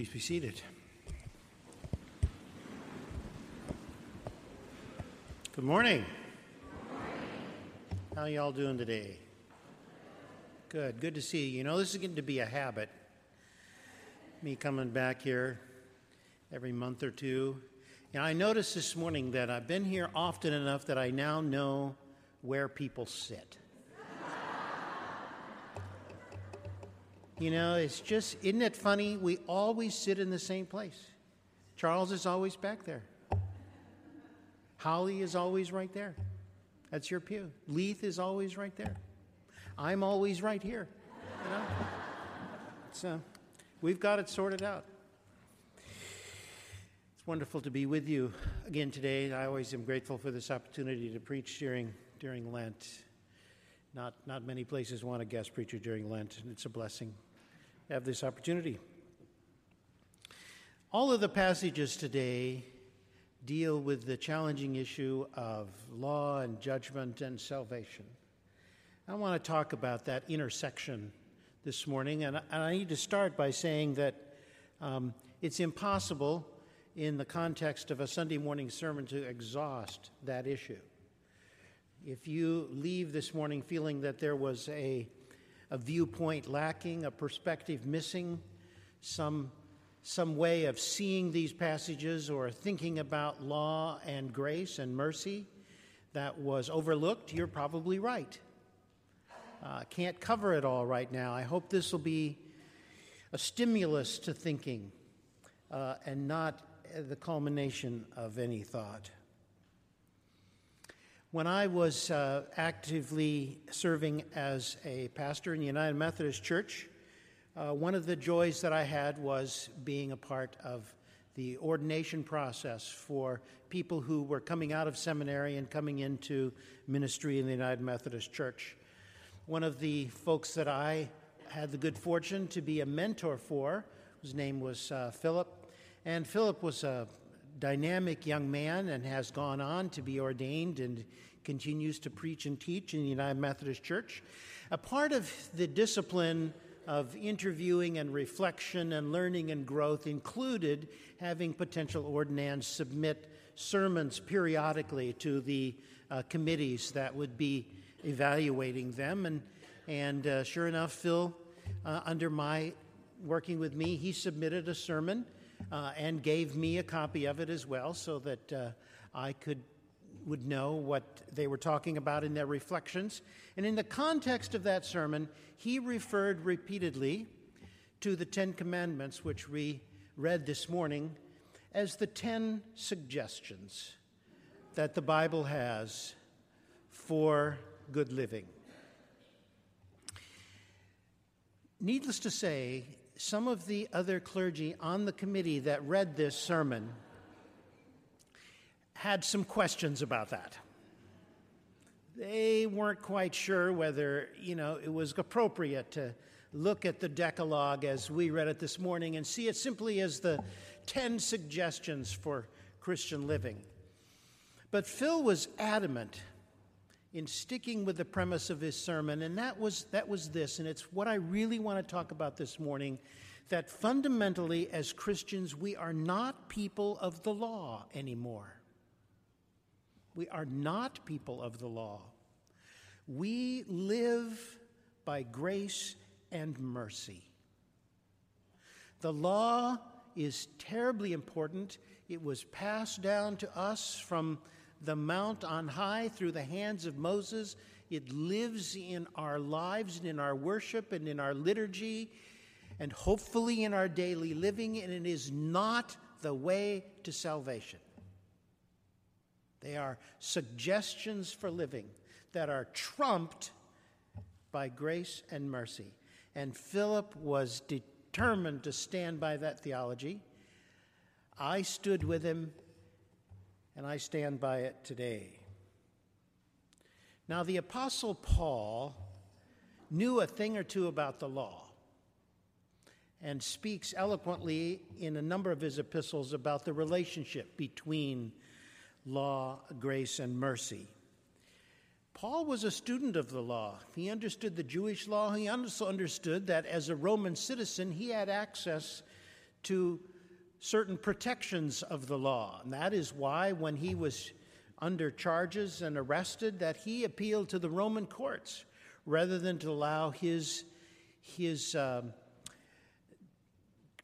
Please be seated. Good morning. How y'all doing today? Good. Good to see you. You know, this is getting to be a habit. Me coming back here every month or two. And I noticed this morning that I've been here often enough that I now know where people sit. You know, it's just, isn't it funny? We always sit in the same place. Charles is always back there. Holly is always right there. That's your pew. Leith is always right there. I'm always right here. You know? So we've got it sorted out. It's wonderful to be with you again today. I always am grateful for this opportunity to preach during, during Lent. Not, not many places want a guest preacher during Lent, and it's a blessing have this opportunity. All of the passages today deal with the challenging issue of law and judgment and salvation. I want to talk about that intersection this morning, and, I need to start by saying that um, it's impossible in the context of a Sunday morning sermon to exhaust that issue. If you leave this morning feeling that there was a a viewpoint lacking, a perspective missing, some, some way of seeing these passages or thinking about law and grace and mercy that was overlooked, you're probably right. Uh, can't cover it all right now. I hope this will be a stimulus to thinking uh, and not the culmination of any thought. When I was uh, actively serving as a pastor in the United Methodist Church, uh, one of the joys that I had was being a part of the ordination process for people who were coming out of seminary and coming into ministry in the United Methodist Church. One of the folks that I had the good fortune to be a mentor for, whose name was uh, Philip, and Philip was a dynamic young man and has gone on to be ordained and continues to preach and teach in the United Methodist Church. A part of the discipline of interviewing and reflection and learning and growth included having potential ordinands submit sermons periodically to the uh, committees that would be evaluating them. And, and uh, sure enough, Phil, uh, under my working with me, he submitted a sermon uh, and gave me a copy of it as well so that uh, I could would know what they were talking about in their reflections. And in the context of that sermon, he referred repeatedly to the Ten Commandments, which we read this morning, as the ten suggestions that the Bible has for good living. Needless to say, some of the other clergy on the committee that read this sermon had some questions about that. They weren't quite sure whether, you know, it was appropriate to look at the Decalogue as we read it this morning and see it simply as the 10 suggestions for Christian living. But Phil was adamant in sticking with the premise of his sermon, and that was, that was this, and it's what I really want to talk about this morning that fundamentally, as Christians, we are not people of the law anymore. We are not people of the law. We live by grace and mercy. The law is terribly important. It was passed down to us from the Mount on high through the hands of Moses. It lives in our lives and in our worship and in our liturgy and hopefully in our daily living, and it is not the way to salvation. They are suggestions for living that are trumped by grace and mercy. And Philip was determined to stand by that theology. I stood with him and I stand by it today. Now, the Apostle Paul knew a thing or two about the law and speaks eloquently in a number of his epistles about the relationship between law, grace, and mercy. Paul was a student of the law. He understood the Jewish law. He also understood that as a Roman citizen, he had access to certain protections of the law. And that is why, when he was under charges and arrested, that he appealed to the Roman courts rather than to allow his, his um,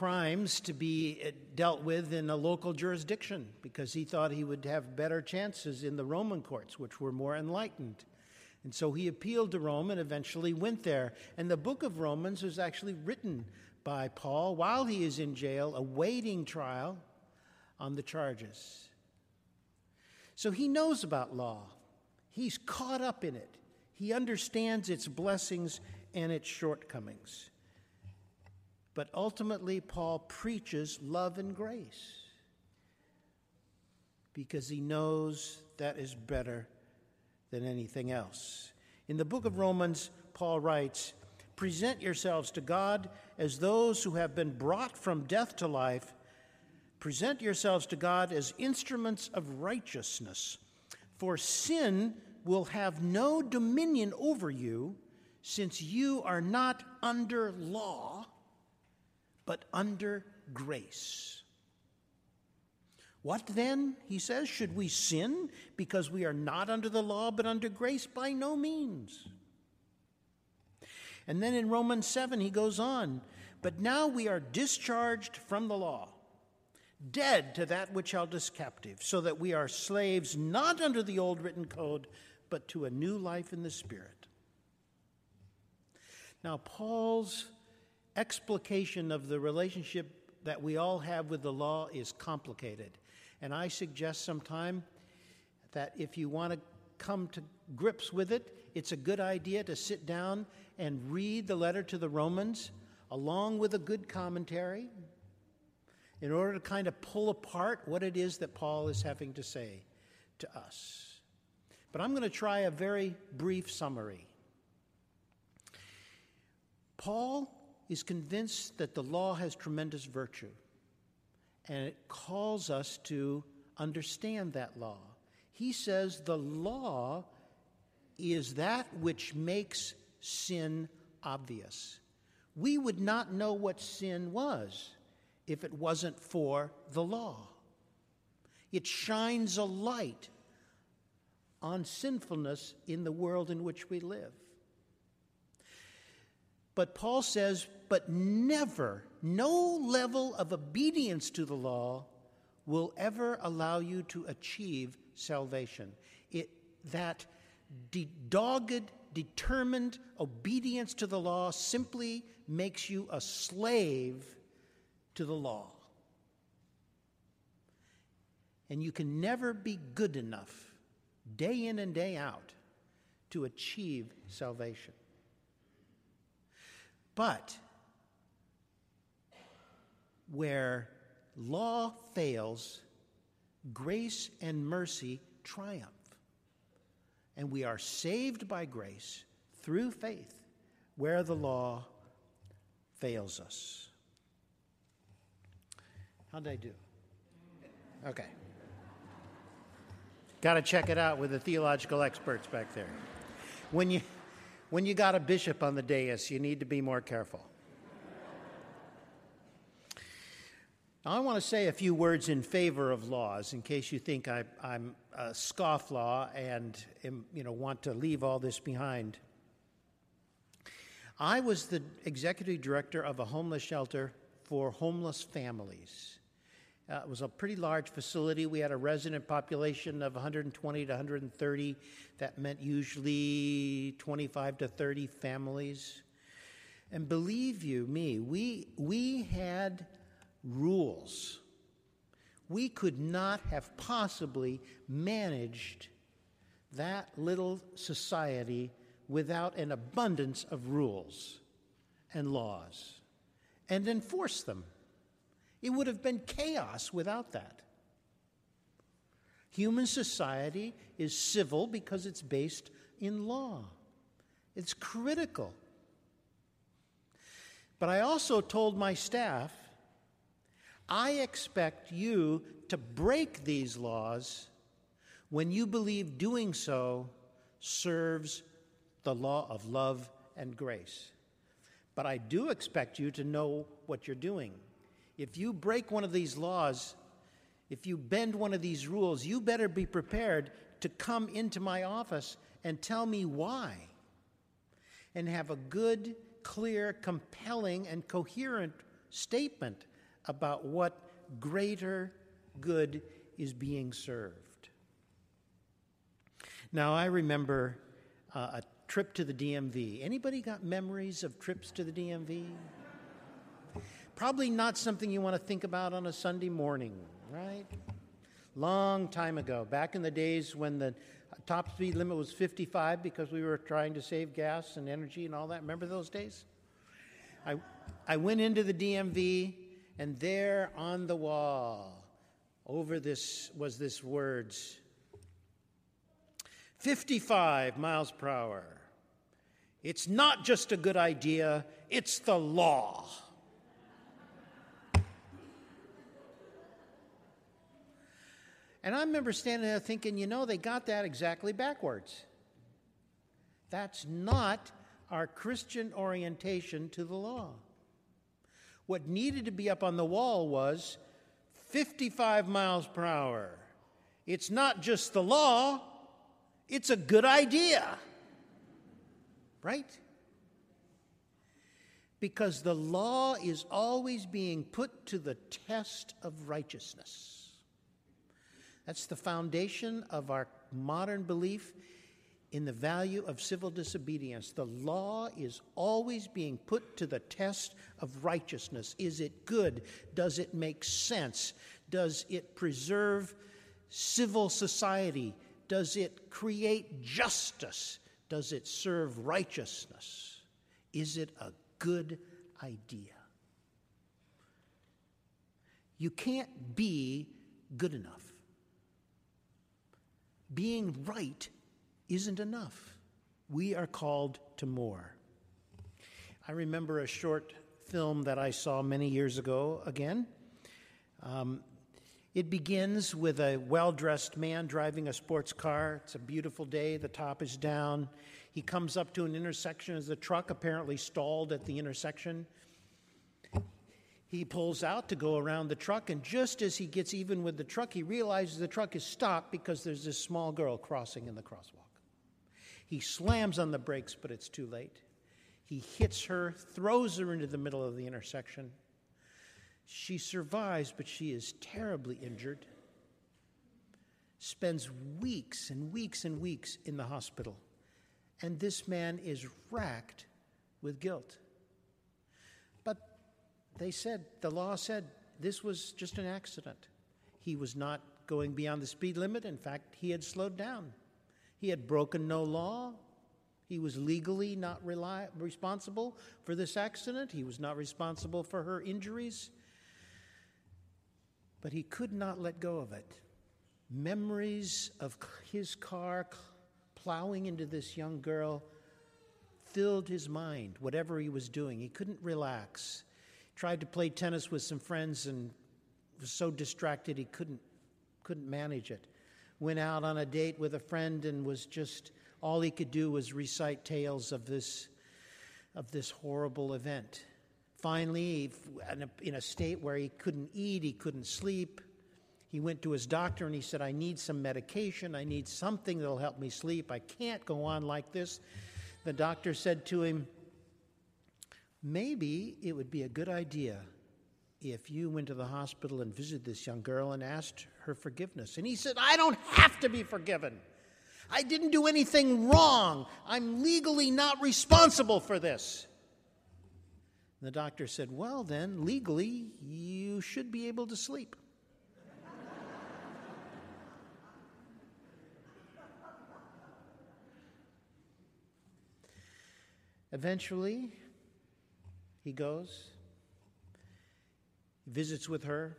crimes to be uh, dealt with in a local jurisdiction because he thought he would have better chances in the Roman courts, which were more enlightened. And so he appealed to Rome and eventually went there. And the book of Romans was actually written by Paul while he is in jail, awaiting trial on the charges. So he knows about law, he's caught up in it, he understands its blessings and its shortcomings. But ultimately, Paul preaches love and grace because he knows that is better than anything else. In the book of Romans, Paul writes, Present yourselves to God as those who have been brought from death to life. Present yourselves to God as instruments of righteousness. For sin will have no dominion over you, since you are not under law, but under grace. What then, he says, should we sin because we are not under the law but under grace? By no means. And then in Romans 7, he goes on, but now we are discharged from the law, dead to that which held us captive, so that we are slaves not under the old written code, but to a new life in the Spirit. Now, Paul's explication of the relationship that we all have with the law is complicated. And I suggest sometime that if you want to come to grips with it, it's a good idea to sit down and read the letter to the Romans along with a good commentary in order to kind of pull apart what it is that Paul is having to say to us. But I'm going to try a very brief summary. Paul is convinced that the law has tremendous virtue and it calls us to understand that law. He says the law is that which makes sin obvious. We would not know what sin was if it wasn't for the law. It shines a light on sinfulness in the world in which we live. But Paul says, but never, no level of obedience to the law will ever allow you to achieve salvation. It, that de- dogged, determined obedience to the law simply makes you a slave to the law. And you can never be good enough, day in and day out, to achieve salvation. But where law fails, grace and mercy triumph. And we are saved by grace through faith where the law fails us. How'd I do? Okay. Got to check it out with the theological experts back there. When you when you got a bishop on the dais, you need to be more careful. Now, I want to say a few words in favor of laws in case you think I, am a scofflaw and you know, want to leave all this behind. I was the executive director of a homeless shelter for homeless families. Uh, it was a pretty large facility. We had a resident population of 120 to 130. That meant usually 25 to 30 families. And believe you me, we, we had rules. We could not have possibly managed that little society without an abundance of rules and laws and enforce them. It would have been chaos without that. Human society is civil because it's based in law, it's critical. But I also told my staff I expect you to break these laws when you believe doing so serves the law of love and grace. But I do expect you to know what you're doing. If you break one of these laws, if you bend one of these rules, you better be prepared to come into my office and tell me why. And have a good, clear, compelling, and coherent statement about what greater good is being served. Now, I remember uh, a trip to the DMV. Anybody got memories of trips to the DMV? Probably not something you want to think about on a Sunday morning, right? Long time ago, back in the days when the top speed limit was 55 because we were trying to save gas and energy and all that. Remember those days? I, I went into the DMV, and there on the wall, over this was this words 55 miles per hour. It's not just a good idea, it's the law. And I remember standing there thinking, you know, they got that exactly backwards. That's not our Christian orientation to the law. What needed to be up on the wall was 55 miles per hour. It's not just the law, it's a good idea. Right? Because the law is always being put to the test of righteousness. That's the foundation of our modern belief in the value of civil disobedience. The law is always being put to the test of righteousness. Is it good? Does it make sense? Does it preserve civil society? Does it create justice? Does it serve righteousness? Is it a good idea? You can't be good enough being right isn't enough. We are called to more. I remember a short film that I saw many years ago again. Um, it begins with a well dressed man driving a sports car. It's a beautiful day, the top is down. He comes up to an intersection as the truck apparently stalled at the intersection. He pulls out to go around the truck, and just as he gets even with the truck, he realizes the truck is stopped because there's this small girl crossing in the crosswalk. He slams on the brakes, but it's too late. He hits her, throws her into the middle of the intersection. She survives, but she is terribly injured. Spends weeks and weeks and weeks in the hospital. And this man is racked with guilt. But they said, the law said this was just an accident. He was not going beyond the speed limit. In fact, he had slowed down. He had broken no law. He was legally not responsible for this accident. He was not responsible for her injuries. But he could not let go of it. Memories of his car plowing into this young girl filled his mind, whatever he was doing. He couldn't relax tried to play tennis with some friends and was so distracted he couldn't couldn't manage it. Went out on a date with a friend and was just all he could do was recite tales of this of this horrible event. Finally, in a state where he couldn't eat, he couldn't sleep, he went to his doctor and he said, I need some medication. I need something that'll help me sleep. I can't go on like this. The doctor said to him, maybe it would be a good idea if you went to the hospital and visited this young girl and asked her forgiveness. And he said, I don't have to be forgiven. I didn't do anything wrong. I'm legally not responsible for this. And the doctor said, Well, then, legally, you should be able to sleep. Eventually, he goes, visits with her.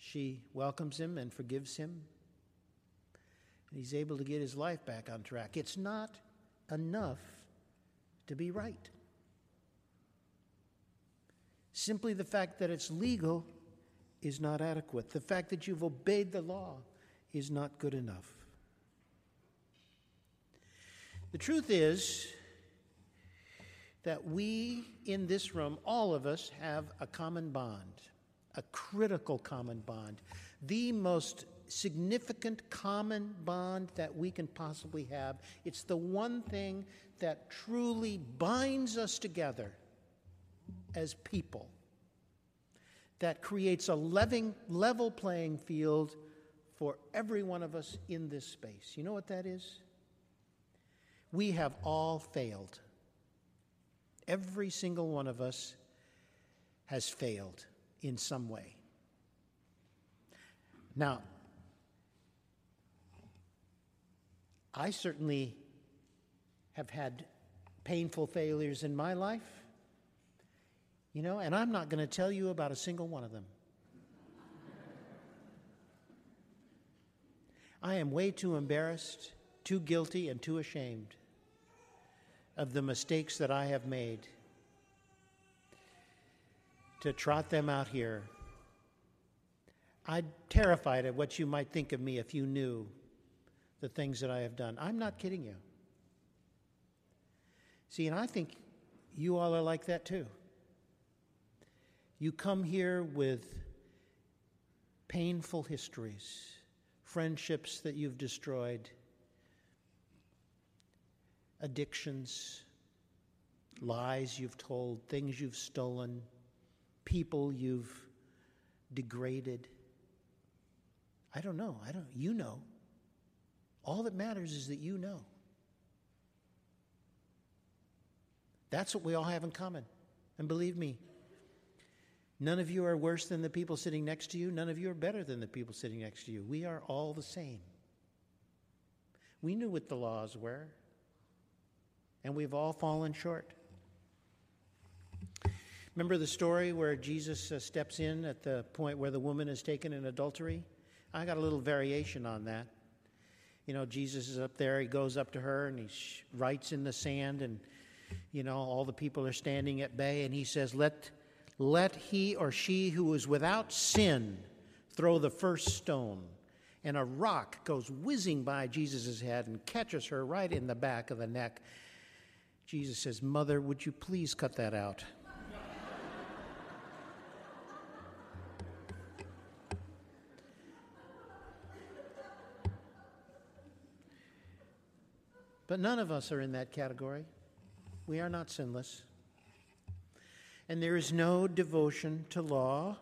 She welcomes him and forgives him. And he's able to get his life back on track. It's not enough to be right. Simply the fact that it's legal is not adequate. The fact that you've obeyed the law is not good enough. The truth is, that we in this room, all of us, have a common bond, a critical common bond, the most significant common bond that we can possibly have. It's the one thing that truly binds us together as people, that creates a level, level playing field for every one of us in this space. You know what that is? We have all failed. Every single one of us has failed in some way. Now, I certainly have had painful failures in my life, you know, and I'm not going to tell you about a single one of them. I am way too embarrassed, too guilty, and too ashamed of the mistakes that I have made to trot them out here. I'm terrified at what you might think of me if you knew the things that I have done. I'm not kidding you. See, and I think you all are like that too. You come here with painful histories, friendships that you've destroyed, addictions, lies you've told, things you've stolen, people you've degraded. I don't know. I don't you know. All that matters is that you know. That's what we all have in common. And believe me, none of you are worse than the people sitting next to you. None of you are better than the people sitting next to you. We are all the same. We knew what the laws were, and we've all fallen short. Remember the story where Jesus uh, steps in at the point where the woman is taken in adultery? I got a little variation on that. You know, Jesus is up there, he goes up to her and he writes in the sand, and, you know, all the people are standing at bay, and he says, Let, let he or she who is without sin throw the first stone. And a rock goes whizzing by Jesus' head and catches her right in the back of the neck. Jesus says, Mother, would you please cut that out? But none of us are in that category. We are not sinless. And there is no devotion to law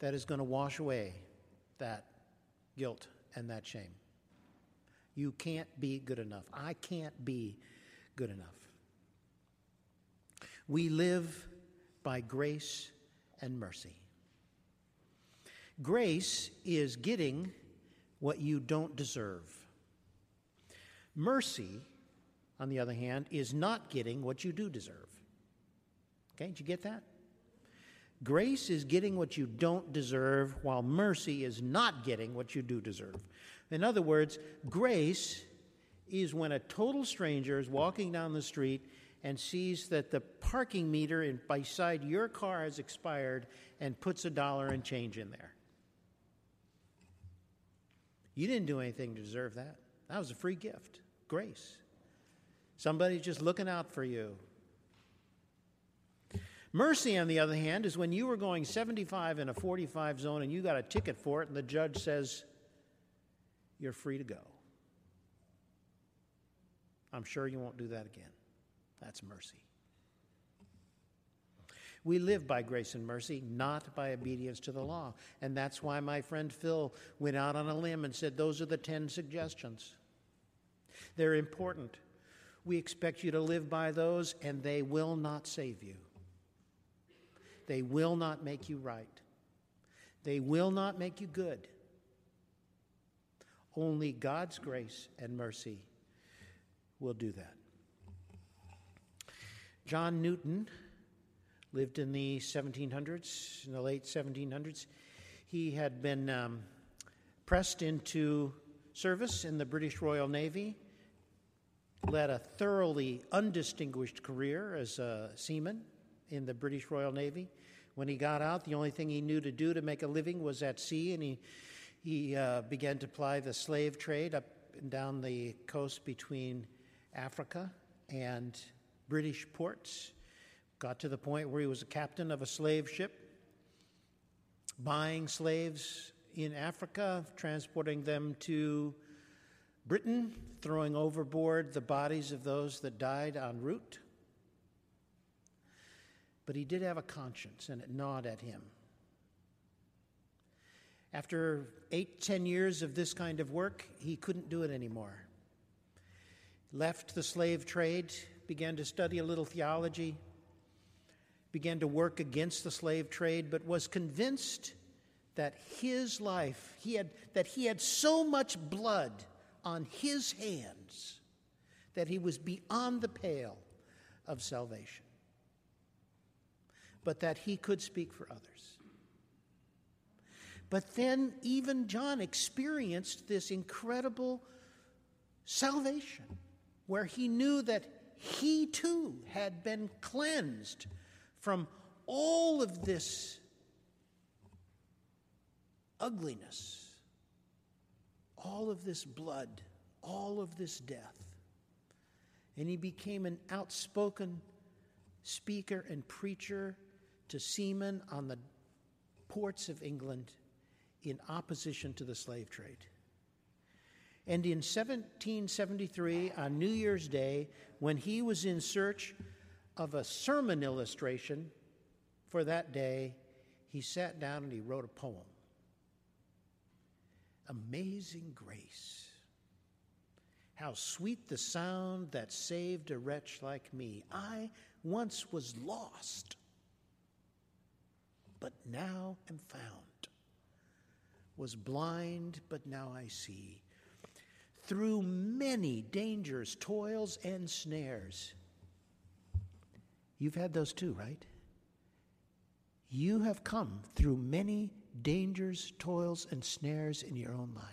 that is going to wash away that guilt and that shame. You can't be good enough. I can't be good enough. We live by grace and mercy. Grace is getting what you don't deserve. Mercy, on the other hand, is not getting what you do deserve. Okay, did you get that? Grace is getting what you don't deserve, while mercy is not getting what you do deserve. In other words, grace is when a total stranger is walking down the street and sees that the parking meter in, beside your car has expired and puts a dollar and change in there. You didn't do anything to deserve that. That was a free gift grace. Somebody's just looking out for you. Mercy, on the other hand, is when you were going 75 in a 45 zone and you got a ticket for it, and the judge says, You're free to go. I'm sure you won't do that again. That's mercy. We live by grace and mercy, not by obedience to the law. And that's why my friend Phil went out on a limb and said, Those are the 10 suggestions. They're important. We expect you to live by those, and they will not save you. They will not make you right. They will not make you good. Only God's grace and mercy will do that. John Newton lived in the 1700s, in the late 1700s. He had been um, pressed into service in the British Royal Navy led a thoroughly undistinguished career as a seaman in the British Royal Navy. When he got out, the only thing he knew to do to make a living was at sea, and he, he uh, began to ply the slave trade up and down the coast between Africa and British ports, got to the point where he was a captain of a slave ship, buying slaves in Africa, transporting them to Britain, throwing overboard the bodies of those that died en route. But he did have a conscience, and it gnawed at him. After eight, ten years of this kind of work, he couldn't do it anymore. Left the slave trade, began to study a little theology, began to work against the slave trade, but was convinced that his life, he had, that he had so much blood on his hands that he was beyond the pale of salvation, but that he could speak for others. But then, even John experienced this incredible salvation where he knew that he too had been cleansed from all of this ugliness, all of this blood, all of this death. And he became an outspoken speaker and preacher to seamen on the ports of England in opposition to the slave trade. And in 1773, on New Year's Day, when he was in search of a sermon illustration for that day, he sat down and he wrote a poem. Amazing grace. How sweet the sound that saved a wretch like me. I once was lost, but now am found. Was blind, but now I see. Through many dangers, toils, and snares. You've had those too, right? You have come through many dangers, toils, and snares in your own life.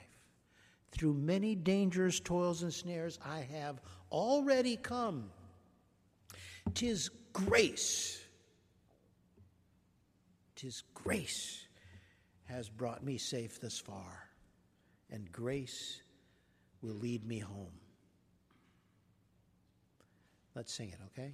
Through many dangers, toils, and snares, I have already come. Tis grace. Tis grace has brought me safe thus far, and grace will lead me home. Let's sing it, okay?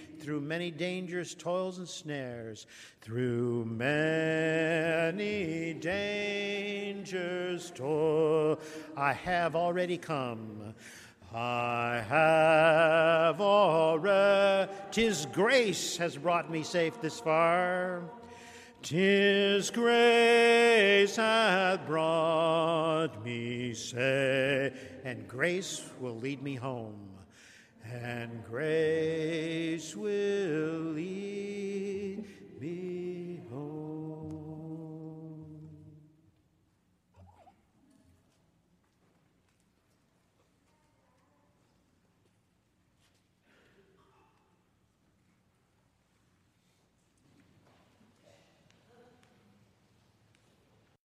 through many dangers, toils, and snares, through many dangers, toil, I have already come. I have already, tis grace has brought me safe this far. Tis grace hath brought me safe, and grace will lead me home and grace will lead me